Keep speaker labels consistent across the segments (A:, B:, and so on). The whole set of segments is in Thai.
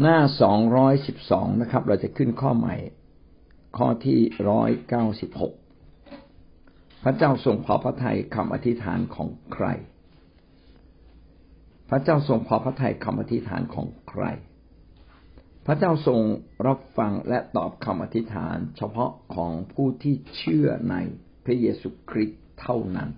A: หน้าสองร้อยสิบสองนะครับ เราจะขึ้นข้อใหม่ ข้อที่ร้อยเก้าสิบหกพระเจ้าทรงพอพระทัยคำอธิษฐานของใคร พระเจ้าทรงพอพระทัยคำอธิษฐานของใคร พระเจ้าทรงรับฟังและตอบคำอธิษฐาน เฉพาะของผู้ที่เชื่อในพระเยซูคริสต์เท่านั้น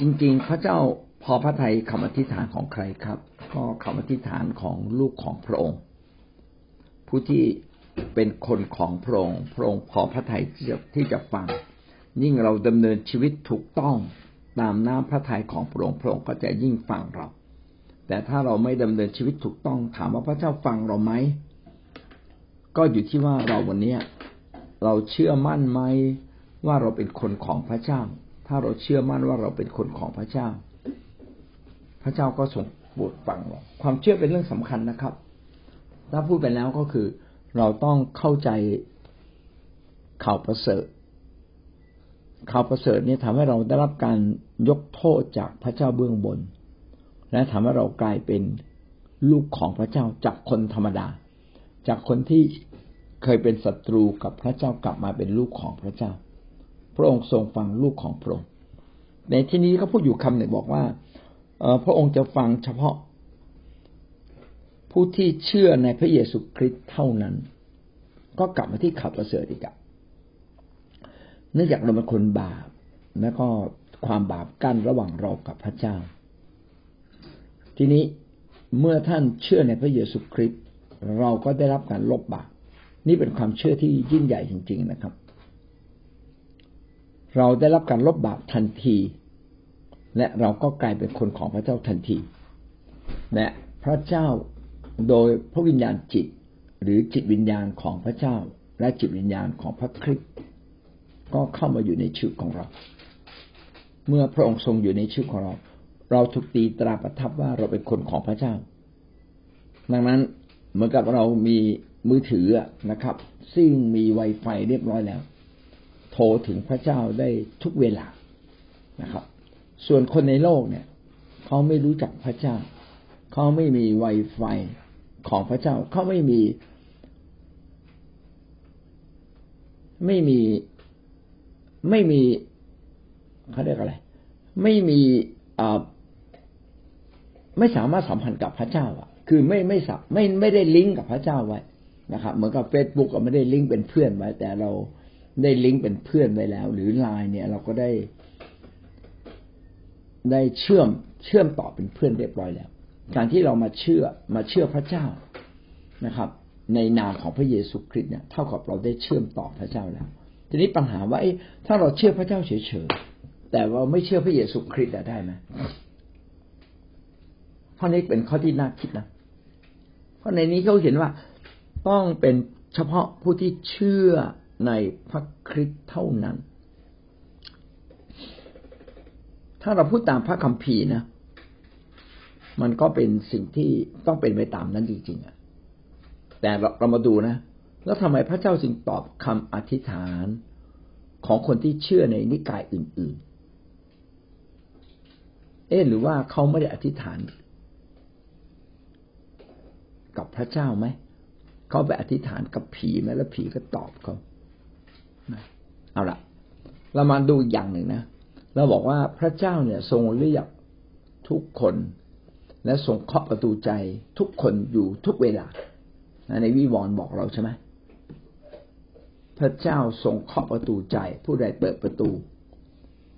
A: จริงๆ พระเจ้าพอพระทัยคำอธิษฐานของใครครับ ก็คำอธิษฐานของลูกของพระองค์ ผู้ที่เป็นคนของพระองค์พระองค์พอพระทัยที่จะที่จะฟัง ยิ่งเราดำเนินชีวิตถูกต้องตามน้ำพระทัยของพระองค์พระองค์ก็จะยิ่งฟังเรา แต่ถ้าเราไม่ดำเนินชีวิตถูกต้องถามว่าพระเจ้าฟังเราไหมก็อยู่ที่ว่าเราวันนี้เราเชื่อมั่นไหมว่าเราเป็นคนของพระเจ้า ถ้าเราเชื่อมั่นว่าเราเป็นคนของพระเจ้า พระเจ้าก็ทรง โปรดฟังเราความเชื่อเป็นเรื่องสำคัญนะครับ ถ้าพูดไปแล้วก็คือ เราต้องเข้าใจข่าวประเสริฐข่าวประเสริฐนี่ทำให้เราได้รับการยกโทษจากพระเจ้าเบื้องบน และทำให้เรากลายเป็นลูกของพระเจ้าจากคนธรรมดา จากคนที่เคยเป็นศัตรูกับพระเจ้ากลับมาเป็นลูกของพระเจ้า พระองค์ทรงฟังลูกของพระองค์ในที่นี้ก็พูดอยู่คำหนึ่งบอกว่า พระองค์จะฟังเฉพาะผู้ที่เชื่อในพระเยซูคริสต์เท่านั้น ก็กลับมาที่ข่าวประเสริฐอีกอะเนื่องจากเราเป็นคนบาป แล้วก็ความบาปกั้นระหว่างเรากับพระเจ้า ทีนี้เมื่อท่านเชื่อในพระเยซูคริสต์เราก็ได้รับการลบบาป นี่เป็นความเชื่อที่ยิ่งใหญ่จริง ๆนะครับ เราได้รับการลบบาปทันที และเราก็กลายเป็นคนของพระเจ้าทันที และพระเจ้าโดยพระวิญญาณจิต หรือจิตวิญญาณของพระเจ้า และจิตวิญญาณของพระคริสต์ก็เข้ามาอยู่ในชีวิตของเรา เมื่อพระองค์ทรงอยู่ในชีวิตของเรา เราถูกตีตราประทับว่าเราเป็นคนของพระเจ้า ดังนั้นเหมือนกับเรามีมือถือนะครับ ซึ่งมีไวไฟเรียบร้อยแล้ว โทรถึงพระเจ้าได้ทุกเวลานะครับ ส่วนคนในโลกเนี่ย เขาไม่รู้จักพระเจ้า เขาไม่มีไวไฟของพระเจ้า เขาไม่มี ไม่มีไม่มีเขาเรียกอะไร ไม่มีอ่าไม่สามารถสัมพันธ์กับพระเจ้า อะ คือไม่ไม่สับไม่ไม่ได้ลิงก์กับพระเจ้าไว้นะครับเหมือนกับเฟซบุ๊กก็ไม่ได้ลิงก์เป็นเพื่อนไว้ แต่เราได้ลิงก์เป็นเพื่อนไว้แล้ว หรือไลน์เนี่ย เราก็ได้ ได้เชื่อมเชื่อมต่อเป็นเพื่อนเรียบร้อยแล้ว การที่เรามาเชื่อมาเชื่อพระเจ้านะครับ ในนามของพระเยซูคริสต์เนี่ยเท่ากับเราได้เชื่อมต่อพระเจ้าแล้วทีนี้ปัญหาว่าถ้าเราเชื่อพระเจ้าเฉยๆแต่เราไม่เชื่อพระเยซูคริสต์ได้ไหมข้อนี้เป็นข้อที่น่าคิดนะเพราะในนี้เขาเห็นว่าต้องเป็นเฉพาะผู้ที่เชื่อในพระคริสต์เท่านั้น ถ้าเราพูดตามพระคัมภีร์นะมันก็เป็นสิ่งที่ต้องเป็นไปตามนั้นจริงๆอะแต่เราเรามาดูนะ แล้วทำไมพระเจ้าจึงตอบคำอธิษฐานของคนที่เชื่อในนิกายอื่น ๆ เอ๊หรือว่าเขาไม่ได้อธิษฐาน กับพระเจ้าไหมเขาไปอธิษฐานกับผีไหมแล้วผีก็ตอบเขาเอาละเรามาดูอย่างหนึ่งนะ เราบอกว่าพระเจ้าเนี่ยทรงเรียกทุกคน และทรงเคาะประตูใจทุกคนอยู่ทุกเวลาในวิวรณ์บอกเราใช่ไหมพระเจ้าทรงเคาะประตูใจ ผู้ใดเปิดประตู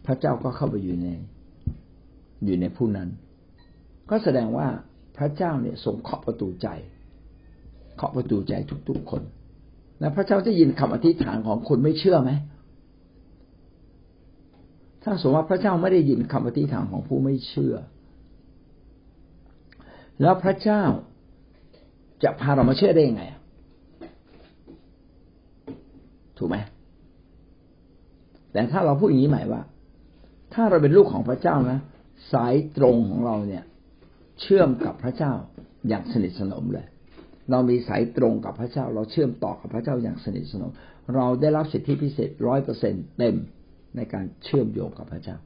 A: พระเจ้าก็เข้าไปอยู่ใน อยู่ในผู้นั้น ก็แสดงว่าพระเจ้าเนี่ยทรงเคาะประตูใจเคาะประตูใจทุกๆคน และพระเจ้าจะยินคำอธิษฐานของคนไม่เชื่อไหม ถ้าสมมติว่าพระเจ้าไม่ได้ยินคำอธิษฐานของผู้ไม่เชื่อ แล้วพระเจ้าจะพาเรามาเชื่อได้ยังไงถูกไหมแต่ถ้าเราพูดอย่างนี้หมายว่า ถ้าเราเป็นลูกของพระเจ้านะสายตรงของเราเนี่ย เชื่อมกับพระเจ้าอย่างสนิทสนมเลย เรามีสายตรงกับพระเจ้า เราเชื่อมต่อกับพระเจ้าอย่างสนิทสนม เราได้รับสิทธิพิเศษร้อยเปอร์เซ็นเต็ม ในการเชื่อมโยงกับพระเจ้า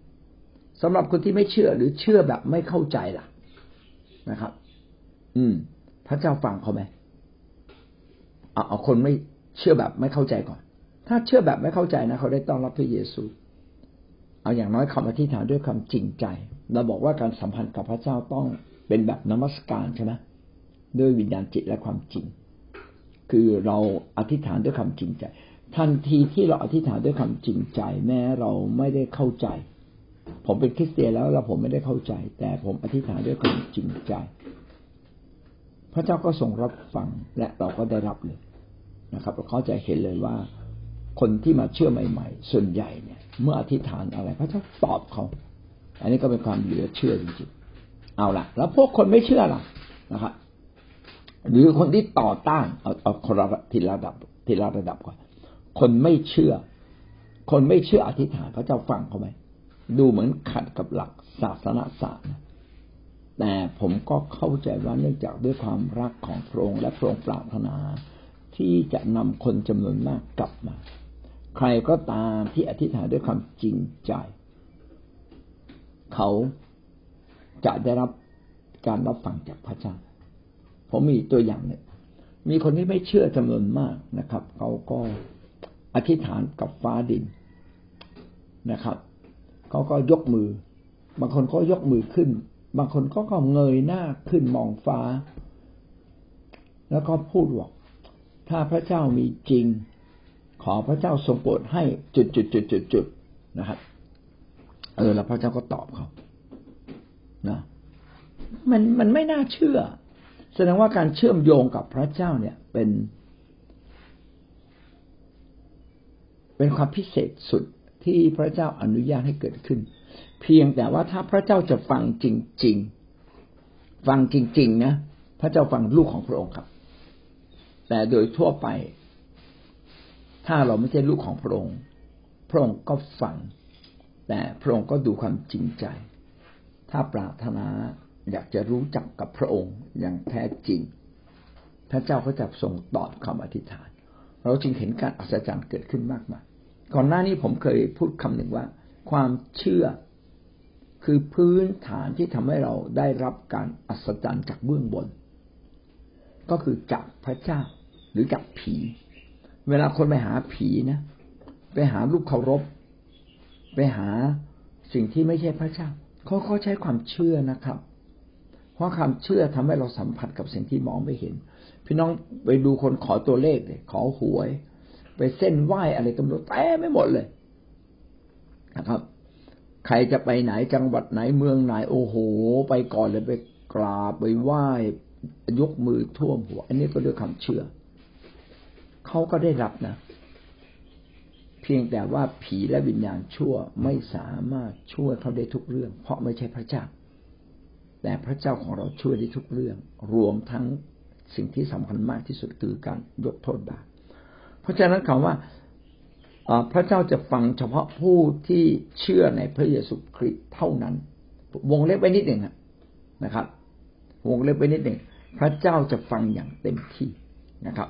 A: สำหรับคนที่ไม่เชื่อหรือเชื่อแบบไม่เข้าใจล่ะนะครับ อืม พระเจ้าฟังเขาไหมเอาเอาคนไม่เชื่อแบบไม่เข้าใจก่อน ถ้าเชื่อแบบไม่เข้าใจนะเขาได้ต้อนรับพระเยซูเอาอย่างน้อยคำอธิษฐานด้วยความจริงใจ เราบอกว่าการสัมพันธ์กับพระเจ้าต้องเป็นแบบนมัสการใช่ไหมด้วยวิญญาณจิตและความจริง คือเราอธิษฐานด้วยความจริงใจ ทันทีที่เราอธิษฐานด้วยความจริงใจ แม้เราไม่ได้เข้าใจ ผมเป็นคริสเตียนแล้วเราผมไม่ได้เข้าใจ แต่ผมอธิษฐานด้วยความจริงใจ พระเจ้าก็ทรงรับฟังและเราก็ได้รับเลยนะครับ เราเข้าใจเห็นเลยว่า คนที่มาเชื่อใหม่ ๆ ส่วนใหญ่เนี่ย เมื่ออธิษฐานอะไร พระเจ้าตอบเขา อันนี้ก็เป็นความเหลือเชื่อจริงๆเอาละแล้วพวกคนไม่เชื่อล่ะนะครับหรือคนที่ต่อต้านเอาเอาคนละทีละระดับทีละระดับก่อน คนไม่เชื่อ คนไม่เชื่ออธิษฐานพระเจ้าฟังเขาไหมดูเหมือนขัดกับหลักศาสนาศาสตร์แต่ผมก็เข้าใจว่าเนื่องจากด้วยความรักของพระองค์และพระองค์ปรารถนา ที่จะนำคนจำนวนมากกลับมา ใครก็ตามที่อธิษฐานด้วยความจริงใจ เขาจะได้รับการรับฟังจากพระเจ้า ผมมีตัวอย่างเนี่ยมีคนที่ไม่เชื่อจำนวนมากนะครับ เขาก็ อธิษฐานกับฟ้าดินนะครับเขาก็ยกมือ บางคนก็ยกมือขึ้น บางคนก็ก็เงยหน้าขึ้นมองฟ้า แล้วก็พูดว่าถ้าพระเจ้ามีจริง ขอพระเจ้าทรงโปรดให้จุดจุดจุดจุดจุดนะครับ เออ แล้วพระเจ้าก็ตอบเขานะมันมันไม่น่าเชื่อ แสดงว่าการเชื่อมโยงกับพระเจ้าเนี่ยเป็น เป็นความพิเศษสุดที่พระเจ้าอนุญาตให้เกิดขึ้น เพียงแต่ว่าถ้าพระเจ้าจะฟังจริง ๆ ฟังจริง ๆ นะ พระเจ้าฟังลูกของพระองค์ครับ แต่โดยทั่วไป ถ้าเราไม่ใช่ลูกของพระองค์ พระองค์ก็ฟัง แต่พระองค์ก็ดูความจริงใจ ถ้าปรารถนาอยากจะรู้จักกับพระองค์อย่างแท้จริง พระเจ้าก็จะทรงตอบคำอธิษฐาน เราจึงเห็นการอัศจรรย์เกิดขึ้นมากมาย ก่อนหน้านี้ผมเคยพูดคำหนึ่งว่า ความเชื่อคือพื้นฐานที่ทำให้เราได้รับการอัศจรรย์จากเบื้องบน ก็คือจากพระเจ้าหรือจากผี เวลาคนไปหาผีนะ ไปหารูปเคารพ ไปหาสิ่งที่ไม่ใช่พระเจ้าเขาเขาใช้ความเชื่อนะครับ เพราะความเชื่อทำให้เราสัมผัสกับสิ่งที่มองไม่เห็น พี่น้องไปดูคนขอตัวเลขเลยขอหวย ไปเส้นไหว้อะไรกันหมดแต่ไม่หมดเลยนะครับ ใครจะไปไหนจังหวัดไหนเมืองไหนโอ้โห ไปก่อนเลยไปกราบไปไหว้ยกมือท่วมหัว อันนี้ก็ด้วยความเชื่อเขาก็ได้รับนะเพียงแต่ว่าผีและวิญญาณชั่วไม่สามารถช่วยเขาได้ทุกเรื่อง เพราะไม่ใช่พระเจ้า แต่พระเจ้าของเราช่วยได้ทุกเรื่อง รวมทั้งสิ่งที่สำคัญมากที่สุดคือการยกโทษบาป เพราะฉะนั้นคำว่าพระเจ้าจะฟังเฉพาะผู้ที่เชื่อในพระเยซูคริสต์เท่านั้น วงเล็บไว้นิดหนึ่งนะครับ วงเล็บไว้นิดหนึ่งพระเจ้าจะฟังอย่างเต็มที่นะครับ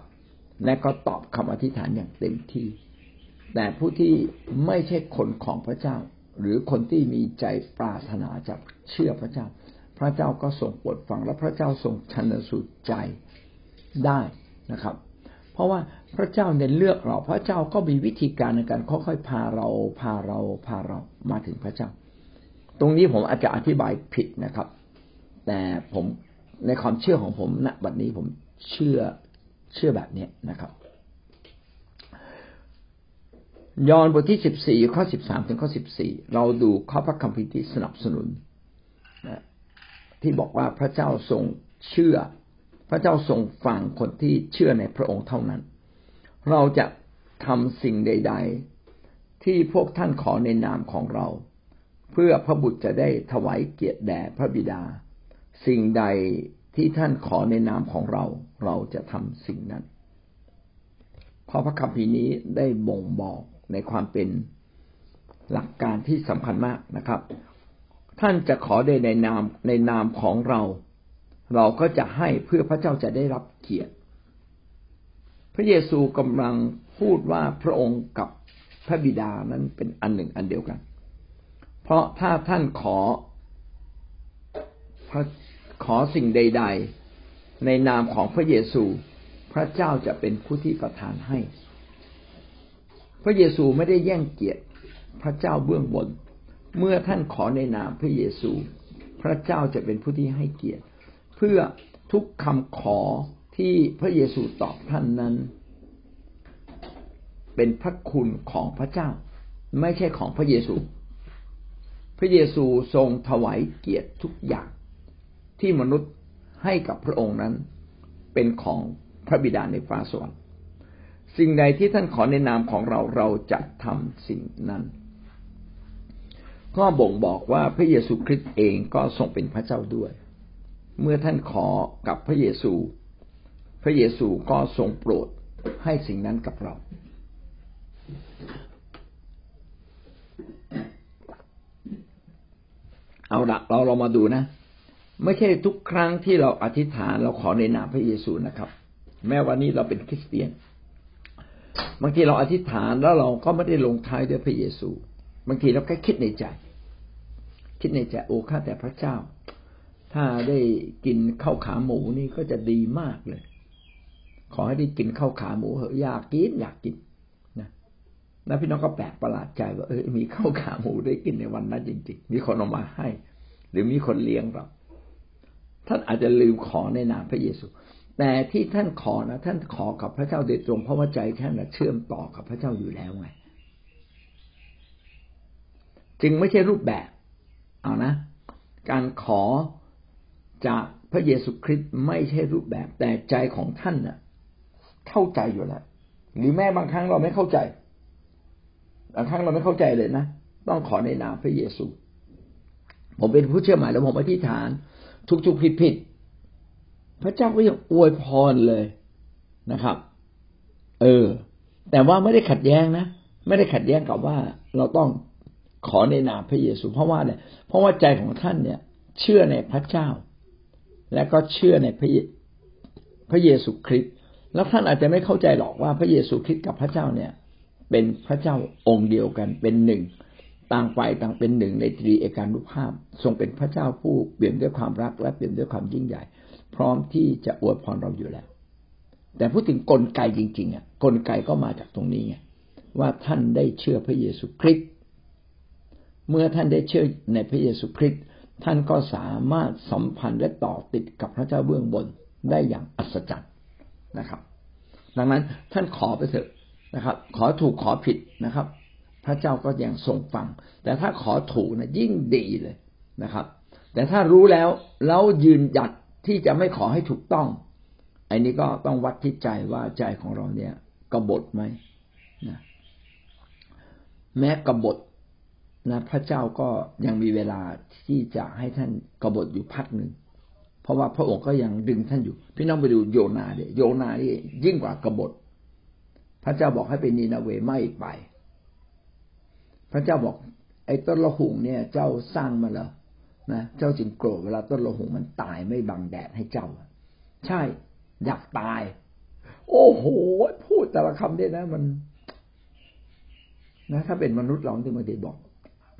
A: และก็ตอบคำอธิษฐานอย่างเต็มที่ แต่ผู้ที่ไม่ใช่คนของพระเจ้า หรือคนที่มีใจปรารถนาจะเชื่อพระเจ้า พระเจ้าก็ทรงโปรดฟังและพระเจ้าทรงชันสูตรใจได้นะครับ เพราะว่า พระเจ้าเน้นเลือกเรา พระเจ้าก็มีวิธีการในการค่อยๆพาเราพาเราพาเรามาถึงพระเจ้า ตรงนี้ผมอาจจะอธิบายผิดนะครับ แต่ผมในความเชื่อของผมณบัดนี้ผมเชื่อเชื่อแบบนี้นะครับ ยอห์นบทที่สิบสี่ข้อสิบสามถึงข้อสิบสี่เราดูข้อพระคัมภีร์ที่สนับสนุนที่บอกว่าพระเจ้าทรงเชื่อ พระเจ้าทรงฟังคนที่เชื่อในพระองค์เท่านั้น เราจะทำสิ่งใด ๆ ที่พวกท่านขอในนามของเรา เพื่อพระบุตรจะได้ถวายเกียรติแด่พระบิดา สิ่งใดที่ท่านขอในนามของเรา เราจะทำสิ่งนั้น เพราะพระคัมภีร์นี้ได้บ่งบอกในความเป็นหลักการที่สำคัญมากนะครับ ท่านจะขอได้ในนามในนามของเรา เราก็จะให้เพื่อพระเจ้าจะได้รับเกียรติ พระเยซูกำลังพูดว่าพระองค์กับพระบิดานั้นเป็นอันหนึ่งอันเดียวกัน เพราะถ้าท่านขอขอสิ่งใด ๆ ในนามของพระเยซู พระเจ้าจะเป็นผู้ที่ประทานให้ พระเยซูไม่ได้แย่งเกียรติพระเจ้าเบื้องบน เมื่อท่านขอในนามพระเยซู พระเจ้าจะเป็นผู้ที่ให้เกียรติ เพื่อทุกคำขอ ที่พระเยซูตอบท่านนั้น เป็นพระคุณของพระเจ้า ไม่ใช่ของพระเยซู พระเยซูทรงถวายเกียรติทุกอย่างที่มนุษย์ให้กับพระองค์นั้น เป็นของพระบิดาในฟ้าสวรรค์สิ่งใดที่ท่านขอในนามของเราเราจะทำสิ่งนั้น ก็บ่งบอกว่าพระเยซูคริสต์เองก็ทรงเป็นพระเจ้าด้วย เมื่อท่านขอกับพระเยซู พระเยซูก็ทรงโปรดให้สิ่งนั้นกับเรา เอาละเราเรามาดูนะ ไม่ใช่ทุกครั้งที่เราอธิษฐานเราขอในนามพระเยซูนะครับ แม้วันนี้เราเป็นคริสเตียนบางทีเราอธิษฐานแล้วเราก็ไม่ได้ลงท้ายด้วยพระเยซู บางทีเราแค่คิดในใจ คิดในใจโอ้ข้าแต่พระเจ้า ถ้าได้กินข้าวขาหมูนี่ก็จะดีมากเลย ขอให้ได้กินข้าวขาหมูเหอะอยากกินอยากกินนะแล้วพี่น้องก็แปลกประหลาดใจว่าเออมีข้าวขาหมูได้กินในวันนั้นจริง ๆ มีคนเอามาให้ หรือมีคนเลี้ยงเราท่านอาจจะลืมขอในนามพระเยซู แต่ที่ท่านขอนะท่านขอกับพระเจ้าโดยตรงเพราะว่าใจท่านนะเชื่อมต่อกับพระเจ้าอยู่แล้วไง จึงไม่ใช่รูปแบบ เอานะ การขอจากพระเยซูคริสต์ไม่ใช่รูปแบบ แต่ใจของท่านนะ่ะ เข้าใจอยู่แล้วหรือแม้บางครั้งเราไม่เข้าใจ บางครั้งเราไม่เข้าใจเลยนะต้องขอในนามพระเยซู ผมเป็นผู้เชื่อใหม่แล้วผมอธิษฐาน ทุกๆผิดๆพระเจ้าก็ยังอวยพรเลยนะครับ เออ แต่ว่าไม่ได้ขัดแย้งนะไม่ได้ขัดแย้งกับว่าเราต้องขอในนามพระเยซู เพราะว่าเนี่ยเพราะว่าใจของท่านเนี่ย เชื่อในพระเจ้า และก็เชื่อในพระพระเยซูคริสต์ แล้วท่านอาจจะไม่เข้าใจหรอกว่าพระเยซูคริสต์กับพระเจ้าเนี่ย เป็นพระเจ้าองค์เดียวกันเป็นหนึ่งต่างฝ่ายต่างเป็นหนึ่งในตรีเอกานุภาพ ทรงเป็นพระเจ้าผู้เปลี่ยนด้วยความรักและเปลี่ยนด้วยความยิ่งใหญ่ พร้อมที่จะอวยพรเราอยู่แล้ว แต่พูดถึงกลไกจริงๆอะกลไกก็มาจากตรงนี้ไงว่าท่านได้เชื่อพระเยซูคริสต์เมื่อท่านได้เชื่อในพระเยซูคริสต์ท่านก็สามารถสัมพันธ์และต่อติดกับพระเจ้าเบื้องบนได้อย่างอัศจรรย์ นะครับ ดังนั้นท่านขอไปเถอะนะครับ ขอถูกขอผิดนะครับ พระเจ้าก็ยังทรงฟัง แต่ถ้าขอถูกนะยิ่งดีเลยนะครับ แต่ถ้ารู้แล้วแล้วยืนหยัดที่จะไม่ขอให้ถูกต้อง อันนี้ก็ต้องวัดที่ใจว่าใจของเราเนี่ยกบฏไหมนะแม้กบฏนะพระเจ้าก็ยังมีเวลาที่จะให้ท่านกบฏอยู่พักหนึ่ง เพราะว่าพระองค์ก็ยังดึงท่านอยู่ พี่น้องไปดูโยนาเดียโยนานี่ยิ่งกว่ากบฏ พระเจ้าบอกให้ไปนีนาเวไม่ไป พระเจ้าบอก ไอ้ต้นละหุ่งเนี่ย เจ้าสร้างมาแล้วนะเจ้าจึงโกรธเวลาต้นละหุงมันตายไม่บังแดดให้เจ้า ใช่ อยากตาย โอ้โห พูดแต่ละคำเนี่ยนะมันนะถ้าเป็นมนุษย์เราที่บางทีบอก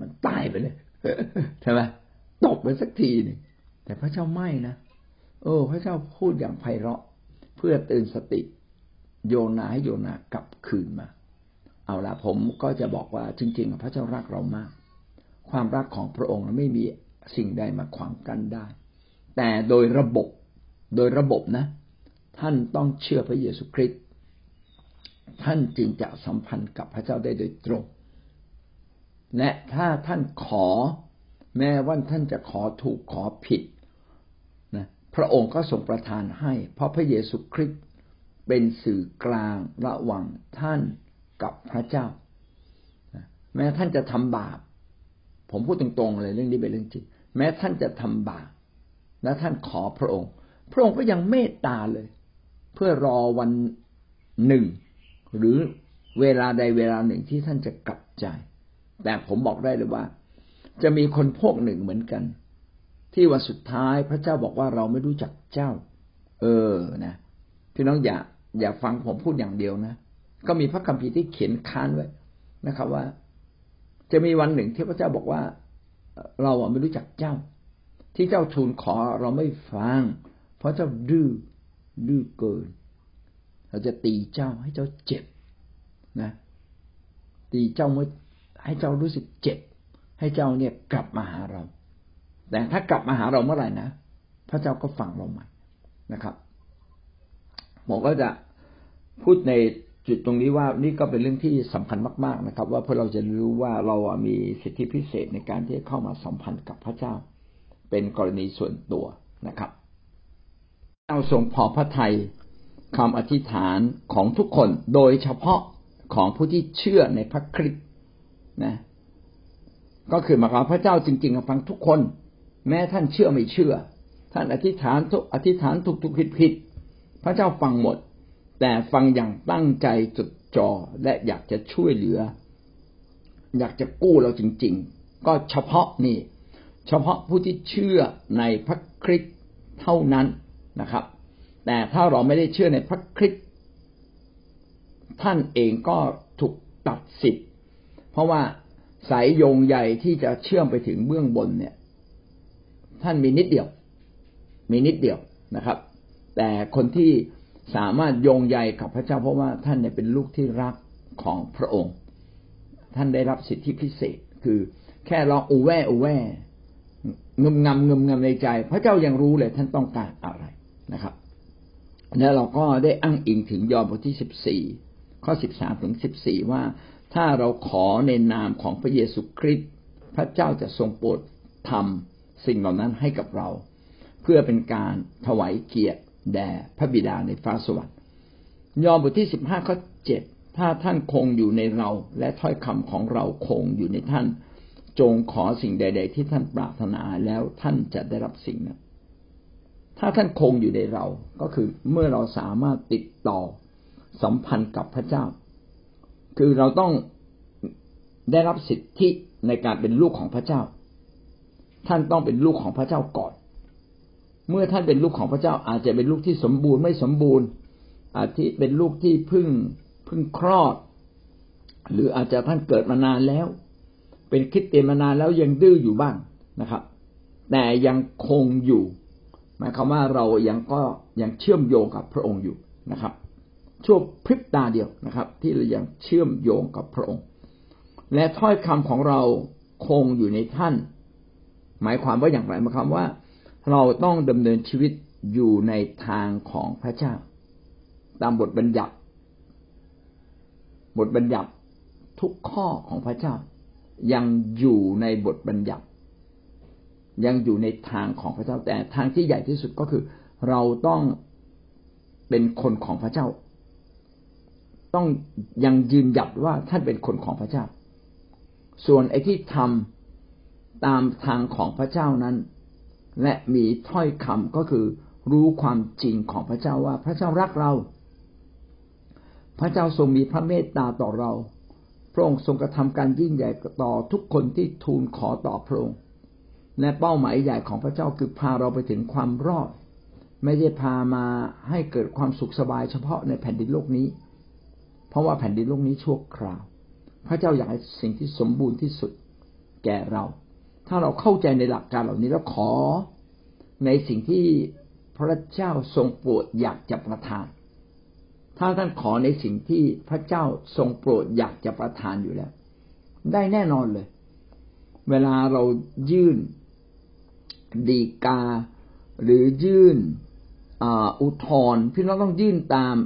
A: มันตายไปเลยใช่ไหมตกไปสักทีนึง แต่พระเจ้าไม่นะเออ พระเจ้าพูดอย่างไพเราะ เพื่อเตื่นสติ โยนาให้โยนากลับคืนมา เอาละผมก็จะบอกว่าจริงๆพระเจ้ารักเรามาก ความรักของพระองค์ไม่มีสิ่งใดมาขวางกั้นได้ แต่โดยระบบ โดยระบบนะ ท่านต้องเชื่อพระเยซูคริสต์ท่านจึงจะสัมพันธ์กับพระเจ้าได้โดยตรง และถ้าท่านขอ แม้ว่าท่านจะขอถูกขอผิด พระองค์ก็ทรงประทานให้ เพราะพระเยซูคริสต์เป็นสื่อกลางระหว่างท่านกับพระเจ้า แม้ท่านจะทำบาป ผมพูดตรงๆเลยเรื่องนี้เป็นเรื่องจริง แม้ท่านจะทำบาป และท่านขอพระองค์ พระองค์ก็ยังเมตตาเลย เพื่อรอวันหนึ่ง หรือเวลาใดเวลาหนึ่งที่ท่านจะกลับใจ แต่ผมบอกได้เลยว่า จะมีคนพวกหนึ่งเหมือนกัน ที่วันสุดท้ายพระเจ้าบอกว่าเราไม่รู้จักเจ้า เออนะพี่น้องอย่าอย่าฟังผมพูดอย่างเดียวนะก็มีพระคัมภีร์ที่เขียนค้านไว้นะครับ ว่า จะมีวันหนึ่งที่พระเจ้าบอกว่า เราไม่รู้จักเจ้า ที่เจ้าทูลขอเราไม่ฟัง เพราะเจ้าดื้อดื้อเกิน เราจะตีเจ้าให้เจ้าเจ็บนะ ตีเจ้าเมื่อให้เจ้ารู้สึกเจ็บ ให้เจ้าเนี่ยกลับมาหาเรา แต่ถ้ากลับมาหาเราเมื่อไหร่นะพระเจ้าก็ฟังเราใหม่นะครับผมก็จะพูดในจุดตรงนี้ว่านี่ก็เป็นเรื่องที่สำคัญมาก ๆนะครับ ว่าเพื่อเราจะรู้ว่าเรามีสิทธิพิเศษในการที่เข้ามาสัมพันธ์กับพระเจ้า เป็นกรณีส่วนตัวนะครับเราทรงพอพระทัยคำอธิษฐานของทุกคนโดยเฉพาะของผู้ที่เชื่อในพระคริสต์นะ ก็คือหมายความพระเจ้าจริงๆฟังทุกคน แม้ท่านเชื่อไม่เชื่อ ท่านอธิษฐานทุกอธิษฐานถูกถูกผิดผิดพระเจ้าฟังหมด แต่ฟังอย่างตั้งใจจดจ่อและอยากจะช่วยเหลือ อยากจะกู้เราจริง ๆ ก็เฉพาะนี่ เฉพาะผู้ที่เชื่อในพระคริสต์เท่านั้นนะครับ แต่ถ้าเราไม่ได้เชื่อในพระคริสต์ท่านเองก็ถูกตัดสิทธิ์ เพราะว่าสายโยงใหญ่ที่จะเชื่อมไปถึงเบื้องบนเนี่ย ท่านมีนิดเดียว มีนิดเดียวนะครับ แต่คนที่สามารถโยงใยกับพระเจ้าเพราะว่าท่านเนี่ยเป็นลูกที่รักของพระองค์ ท่านได้รับสิทธิพิเศษ คือแค่ร้องอูแวอูแวงึมงำงึมงำในใจ พระเจ้ายังรู้เลยท่านต้องการอะไรนะครับแล้วเราก็ได้อ้างอิงถึงยอห์นบทที่สิบสี่ข้อสิบสามถึงสิบสี่ว่าถ้าเราขอในนามของพระเยซูคริสต์พระเจ้าจะทรงโปรดทำ สิ่งเหล่านั้นให้กับเรา เพื่อเป็นการถวายเกียรติแด่พระบิดาในฟ้าสวรรค์ยอห์นบทที่สิบห้าข้อเจ็ดถ้าท่านคงอยู่ในเรา และถ้อยคำของเราคงอยู่ในท่าน จงขอสิ่งใด ๆ ที่ท่านปรารถนาแล้วท่านจะได้รับสิ่งนั้น ถ้าท่านคงอยู่ในเรา ก็คือเมื่อเราสามารถติดต่อสัมพันธ์กับพระเจ้า คือเราต้องได้รับสิทธิในการเป็นลูกของพระเจ้า ท่านต้องเป็นลูกของพระเจ้าก่อน เมื่อท่านเป็นลูกของพระเจ้าอาจจะเป็นลูกที่สมบูรณ์ไม่สมบูรณ์ อาจจะเป็นลูกที่พิ่งพิ่งคลอด หรืออาจจะท่านเกิดมานานแล้ว เป็นคิดเตียนมานานแล้วยังดื้ออยู่บ้างนะครับ แต่ยังคงอยู่หมายความว่าเรายังก็ยังเชื่อมโยงกับพระองค์อยู่นะครับชั่วพริบตาเดียวนะครับ ที่เรายังเชื่อมโยงกับพระองค์ และถ้อยคำของเราคงอยู่ในท่าน หมายความว่าอย่างไรหมายความว่า เราต้องดำเนินชีวิตอยู่ในทางของพระเจ้า ตามบทบัญญัติ บทบัญญัติทุกข้อของพระเจ้า ยังอยู่ในบทบัญญัติ ยังอยู่ในทางของพระเจ้า แต่ทางที่ใหญ่ที่สุดก็คือ เราต้องเป็นคนของพระเจ้า ต้องยังยืนหยัดว่าท่านเป็นคนของพระเจ้า ส่วนไอ้ที่ทำ ตามทางของพระเจ้านั้น และมีถ้อยคำก็คือรู้ความจริงของพระเจ้าว่าพระเจ้ารักเรา พระเจ้าทรงมีพระเมตตาต่อเรา พระองค์ทรงกระทำการยิ่งใหญ่ต่อทุกคนที่ทูลขอต่อพระองค์ และเป้าหมายใหญ่ของพระเจ้าคือพาเราไปถึงความรอด ไม่ได้พามาให้เกิดความสุขสบายเฉพาะในแผ่นดินโลกนี้ เพราะว่าแผ่นดินโลกนี้ชั่วคราว พระเจ้าอยากให้สิ่งที่สมบูรณ์ที่สุดแก่เรา ถ้าเราเข้าใจในหลักการเหล่านี้แล้วขอในสิ่งที่พระเจ้าทรงโปรดอยากจะประทาน ถ้าท่านขอในสิ่งที่พระเจ้าทรงโปรดอยากจะประทานอยู่แล้ว ได้แน่นอนเลย เวลาเรายื่นดีกา หรือยื่นอุทธรพี่น้องต้องยื่นตาม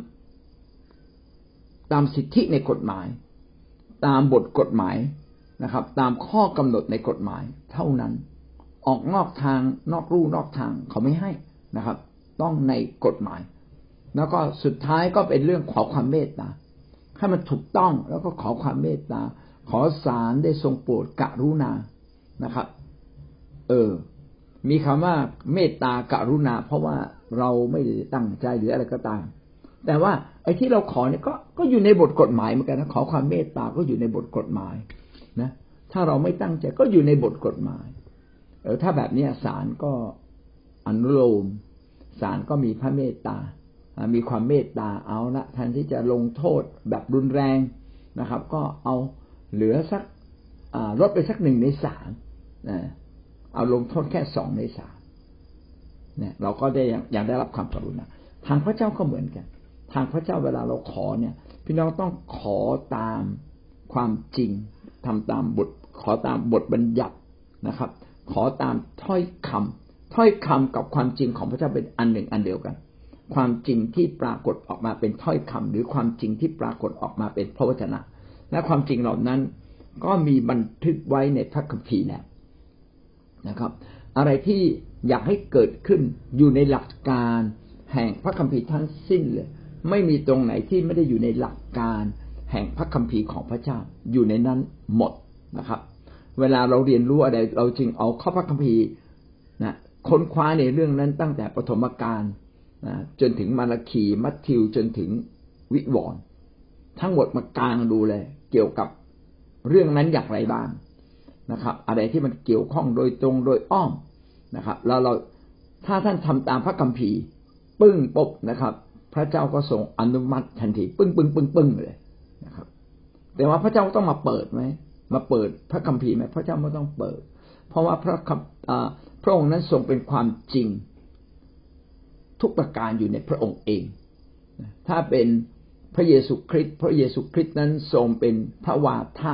A: ตามสิทธิในกฎหมาย ตามบทกฎหมาย นะครับ ตามข้อกำหนดในกฎหมายเท่านั้น ออกนอกทางนอกรูนอกทางเขาไม่ให้นะครับ ต้องในกฎหมาย แล้วก็สุดท้ายก็เป็นเรื่องขอความเมตตาให้มันถูกต้องแล้วก็ขอความเมตตา ขอสารได้ทรงโปรดกรุณานะครับ เออ มีคำว่าเมตตากรุณา เพราะว่าเราไม่ได้ตั้งใจหรืออะไรก็ตาม แต่ว่าไอ้ที่เราขอเนี่ยก็ก็อยู่ในบทกฎหมายเหมือนกันนะขอความเมตตาก็อยู่ในบทกฎหมาย นะถ้าเราไม่ตั้งใจก็อยู่ในบทกฎหมาย เออถ้าแบบนี้ศาลก็อนุโลมศาลก็มีพระเมตตา มีความเมตตาเอาละแทนที่จะลงโทษแบบรุนแรงนะครับ ก็เอาเหลือสักลดไปสักหนึ่งในสามนะเอาลงโทษแค่สองในสามเนี่ยเราก็ได้ยังได้รับความกรุณาทางพระเจ้าก็เหมือนกัน ทางพระเจ้าเวลาเราขอเนี่ย พี่น้องต้องขอตามความจริง ทำตามบทขอตามบทบัญญัตินะครับ ขอตามถ้อยคำถ้อยคำกับความจริงของพระเจ้าเป็นอันหนึ่งอันเดียวกัน ความจริงที่ปรากฏออกมาเป็นถ้อยคำหรือความจริงที่ปรากฏออกมาเป็นพระวจนะ และความจริงเหล่านั้นก็มีบันทึกไว้ในพระคัมภีร์แล้วนะครับ อะไรที่อยากให้เกิดขึ้นอยู่ในหลักการแห่งพระคัมภีร์ทั้งสิ้นเลย ไม่มีตรงไหนที่ไม่ได้อยู่ในหลักการ แห่งพระคัมภีร์ของพระเจ้าอยู่ในนั้นหมดนะครับ เวลาเราเรียนรู้อะไร เราจึงเอาข้อพระคัมภีร์นะค้นคว้าในเรื่องนั้นตั้งแต่ปฐมกาลนะจนถึงมาราคีมัทธิวจนถึงวิวรณ์ทั้งหมดมากลางดูเลย เกี่ยวกับเรื่องนั้นอย่างไรบ้างนะครับ อะไรที่มันเกี่ยวข้องโดยตรงโดยอ้อมนะครับ แล้วเราถ้าท่านทำตามพระคัมภีร์ ปึ้งปบนะครับ พระเจ้าก็ทรงอนุมัติทันที ปึ้งปึ้งปึ้งปึ้งเลย นะครับ แต่ว่าพระเจ้าต้องมาเปิดไหมมาเปิดพระคัมภีร์ไหมพระเจ้าไม่ต้องเปิด เพราะว่าพระพระองค์นั้นทรงเป็นความจริง ทุกประการอยู่ในพระองค์เอง ถ้าเป็นพระเยซูคริสต์พระเยซูคริสต์นั้นทรงเป็นพระวาทะ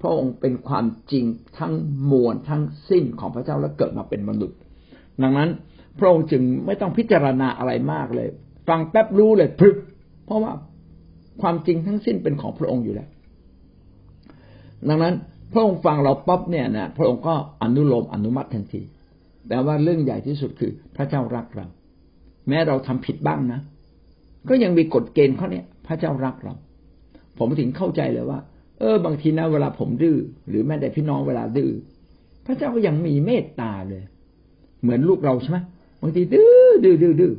A: พระองค์เป็นความจริงทั้งมวลทั้งสิ้นของพระเจ้าและเกิดมาเป็นมนุษย์ ดังนั้นพระองค์จึงไม่ต้องพิจารณาอะไรมากเลย ฟังแป๊บรู้เลยพึบเพราะว่า ความจริงทั้งสิ้นเป็นของพระองค์อยู่แล้ว ดังนั้นพระองค์ฟังเราป๊อบเนี่ยนะพระองค์ก็อนุโลมอนุมัติทันที แต่ว่าเรื่องใหญ่ที่สุดคือพระเจ้ารักเรา แม้เราทำผิดบ้างนะ ก็ยังมีกฎเกณฑ์ข้อนี้พระเจ้ารักเรา ผมถึงเข้าใจเลยว่า เออ บางทีนะเวลาผมดื้อหรือแม้แต่พี่น้องเวลาดื้อพระเจ้าก็ยังมีเมตตาเลย เหมือนลูกเราใช่ไหมบางทีดื้อดื้อดื้อดื้อ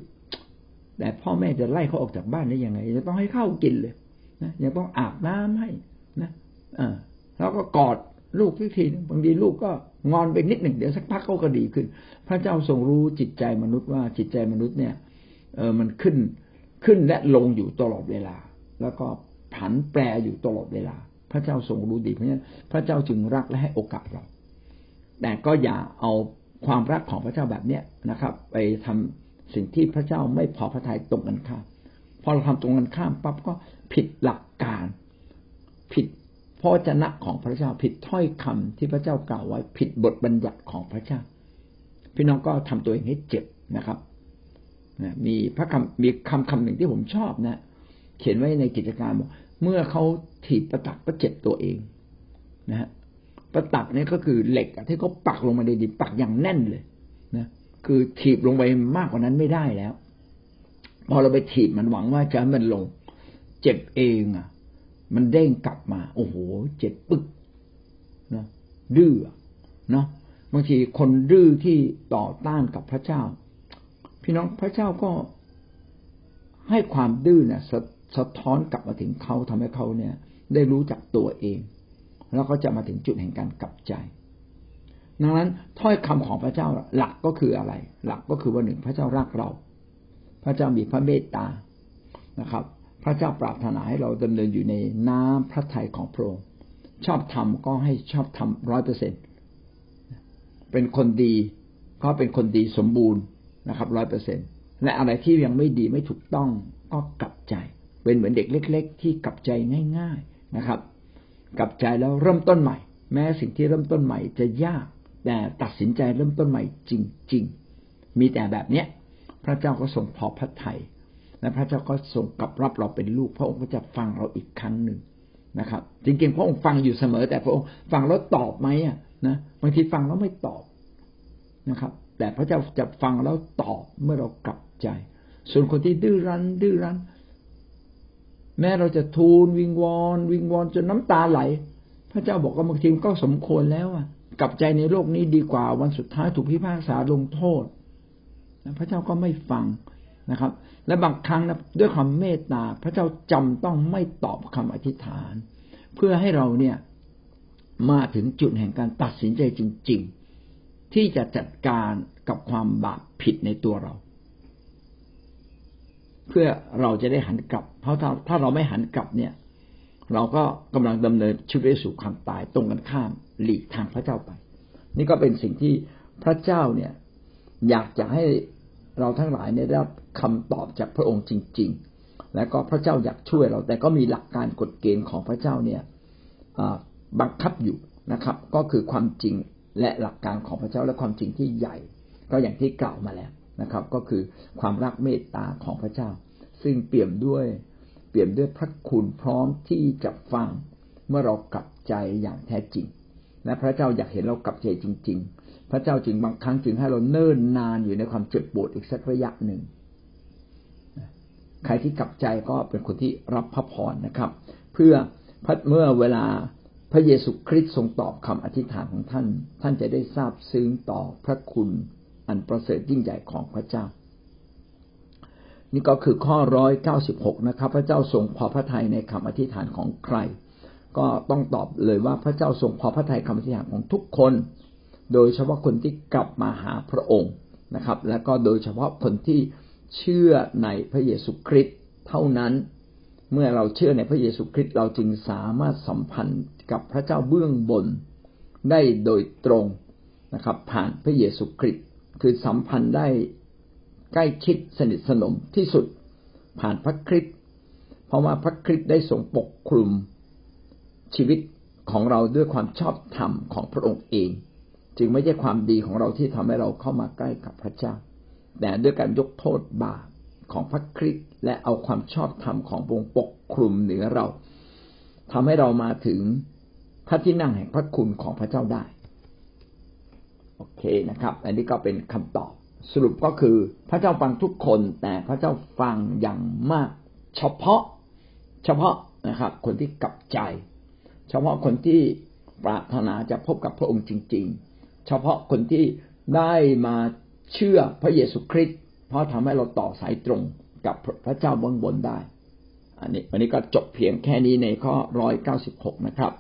A: แต่พ่อแม่จะไล่เขาออกจากบ้านได้ยังไง จะต้องให้ข้าวกินเลยนะยังต้องอาบน้ำให้นะอ่าแล้วก็กอดลูกทุกทีบางทีลูกก็งอนไปนิดหนึ่งเดี๋ยวสักพักเขาก็ดีขึ้น พระเจ้าทรงรู้จิตใจมนุษย์ว่าจิตใจมนุษย์เนี่ยเออมันขึ้นขึ้นและลงอยู่ตลอดเวลา แล้วก็ผันแปรอยู่ตลอดเวลา พระเจ้าทรงรู้ดีเพราะฉะนั้นพระเจ้าจึงรักและให้โอกาสเรา แต่ก็อย่าเอาความรักของพระเจ้าแบบเนี้ยนะครับ ไปทำ สิ่งที่พระเจ้าไม่พอพระทัยตรงกันข้ามพอเราทำตรงกันข้ามปั๊บก็ผิดหลักการ ผิดพระจนะของพระเจ้าผิดถ้อยคำที่พระเจ้ากล่าวไว้ ผิดบทบัญญัติของพระเจ้า พี่น้องก็ทำตัวเองให้เจ็บนะครับมีพระคำมีคำคำหนึ่งที่ผมชอบนะ เขียนไว้ในกิจการบอกเมื่อเขาถีบประตักก็เจ็บตัวเองนะฮะประตักนี่ก็คือเหล็กที่เขาปักลงมาในดินปักอย่างแน่นเลยนะ คือถีบลงไปมากกว่านั้นไม่ได้แล้ว พอเราไปถีบมันหวังว่าจะมันลง เจ็บเองอะ มันเด้งกลับมา โอ้โห เจ็บปึ๊กนะดื้อเนาะบางทีคนดื้อที่ต่อต้านกับพระเจ้า พี่น้องพระเจ้าก็ให้ความดื้อเนี่ยสะท้อนกลับมาถึงเขาทำให้เขาเนี่ย ได้รู้จักตัวเอง แล้วก็จะมาถึงจุดแห่งการกลับใจ ดังนั้นถ้อยคำของพระเจ้าหลักก็คืออะไร หลักก็คือว่าหนึ่งพระเจ้ารักเรา พระเจ้ามีพระเมตตานะครับ พระเจ้าปรารถนาให้เราดำเนินอยู่ในน้ำพระทัยของพระองค์ชอบทำก็ให้ชอบทำร้อยเปอร์เซ็นเป็นคนดีก็เป็นคนดีสมบูรณ์นะครับร้อยเปอร์เซ็นและอะไรที่ยังไม่ดีไม่ถูกต้องก็กลับใจ เป็นเหมือนเด็กเล็ก ๆ ที่กลับใจง่าย ๆนะครับ กลับใจแล้วเริ่มต้นใหม่ แม้สิ่งที่เริ่มต้นใหม่จะยาก แต่ตัดสินใจเริ่มต้นใหม่จริง ๆ มีแต่แบบเนี้ยพระเจ้าก็ทรงพอพระทัยและพระเจ้าก็ทรงกลับรับเราเป็นลูก พระองค์ก็จะฟังเราอีกครั้งหนึ่งนะครับ จริงๆพระองค์ฟังอยู่เสมอ แต่พระองค์ฟังแล้วตอบไหมอะนะบางทีฟังแล้วไม่ตอบนะครับ แต่พระเจ้าจะฟังแล้วตอบเมื่อเรากลับใจ ส่วนคนที่ดื้อรั้น ดื้อรั้น แม้เราจะทูลวิงวอน วิงวอนจนน้ำตาไหล พระเจ้าบอกว่าบางทีก็สมควรแล้วอะ กลับใจในโลกนี้ดีกว่าวันสุดท้ายถูกพิพากษาลงโทษพระเจ้าก็ไม่ฟังนะครับ และบางครั้งนะด้วยความเมตตาพระเจ้าจำต้องไม่ตอบคำอธิษฐาน เพื่อให้เราเนี่ยมาถึงจุดแห่งการตัดสินใจจริง ๆ ที่จะจัดการกับความบาปผิดในตัวเรา เพื่อเราจะได้หันกลับ เพราะถ้าถ้าเราไม่หันกลับเนี่ย เราก็กำลังดำเนินชีวิตสู่ความตายตรงกันข้ามหลีกทางพระเจ้าไป นี่ก็เป็นสิ่งที่พระเจ้าเนี่ย อยากจะให้เราทั้งหลายเนี่ยได้รับคำตอบจากพระองค์จริง ๆ และก็พระเจ้าอยากช่วยเรา แต่ก็มีหลักการกฎเกณฑ์ของพระเจ้าเนี่ยบังคับอยู่นะครับ ก็คือความจริงและหลักการของพระเจ้าและความจริงที่ใหญ่ ก็อย่างที่กล่าวมาแล้วนะครับ ก็คือความรักเมตตาของพระเจ้า ซึ่งเปี่ยมด้วย เปี่ยมด้วยพระคุณพร้อมที่จะฟังเมื่อเรากลับใจอย่างแท้จริง และพระเจ้าอยากเห็นเรากลับใจจริง ๆ พระเจ้าจึงบางครั้งจึงให้เราเนิ่นนานอยู่ในความเจ็บปวดอีกสักระยะหนึ่ง ใครที่กลับใจก็เป็นคนที่รับพระพรนะครับ เพื่อเมื่อเวลาพระเยซูคริสต์ทรงตอบคำอธิษฐานของท่าน ท่านจะได้ทราบซึ้งต่อพระคุณอันประเสริฐยิ่งใหญ่ของพระเจ้า นี่ก็คือข้อร้อยเก้าสิบหกนะครับ พระเจ้าทรงพอพระทัยในคำอธิษฐานของใคร ก็ต้องตอบเลยว่าพระเจ้าทรงพอพระทัยคำอธิษฐานของทุกคน โดยเฉพาะคนที่กลับมาหาพระองค์นะครับ และก็โดยเฉพาะคนที่เชื่อในพระเยซูคริสต์เท่านั้น เมื่อเราเชื่อในพระเยซูคริสต์เราจึงสามารถสัมพันธ์กับพระเจ้าเบื้องบนได้โดยตรงนะครับ ผ่านพระเยซูคริสต์คือสัมพันธ์ได้ ใกล้ชิดสนิทสนมที่สุดผ่านพระคริสต์เพราะว่าพระคริสต์ได้ทรงปกคลุมชีวิตของเราด้วยความชอบธรรมของพระองค์เอง จึงไม่ใช่ความดีของเราที่ทำให้เราเข้ามาใกล้กับพระเจ้า แต่ด้วยการยกโทษบาปของพระคริสต์และเอาความชอบธรรมของพระองค์ปกคลุมเหนือเราทำให้เรามาถึงพระที่นั่งแห่งพระคุณของพระเจ้าได้ โอเคนะครับ อันนี้ก็เป็นคำตอบ สรุปก็คือพระเจ้าฟังทุกคนแต่พระเจ้าฟังอย่างมาก เฉพาะ เฉพาะนะครับ คนที่กลับใจ เฉพาะคนที่ปรารถนาจะพบกับพระองค์จริง ๆ เฉพาะคนที่ได้มาเชื่อพระเยซูคริสต์เพราะทำให้เราต่อสายตรงกับพระเจ้าเบื้องบนได้ อันนี้วันนี้ก็จบเพียงแค่นี้ในข้อร้อยเก้าสิบหกนะครับ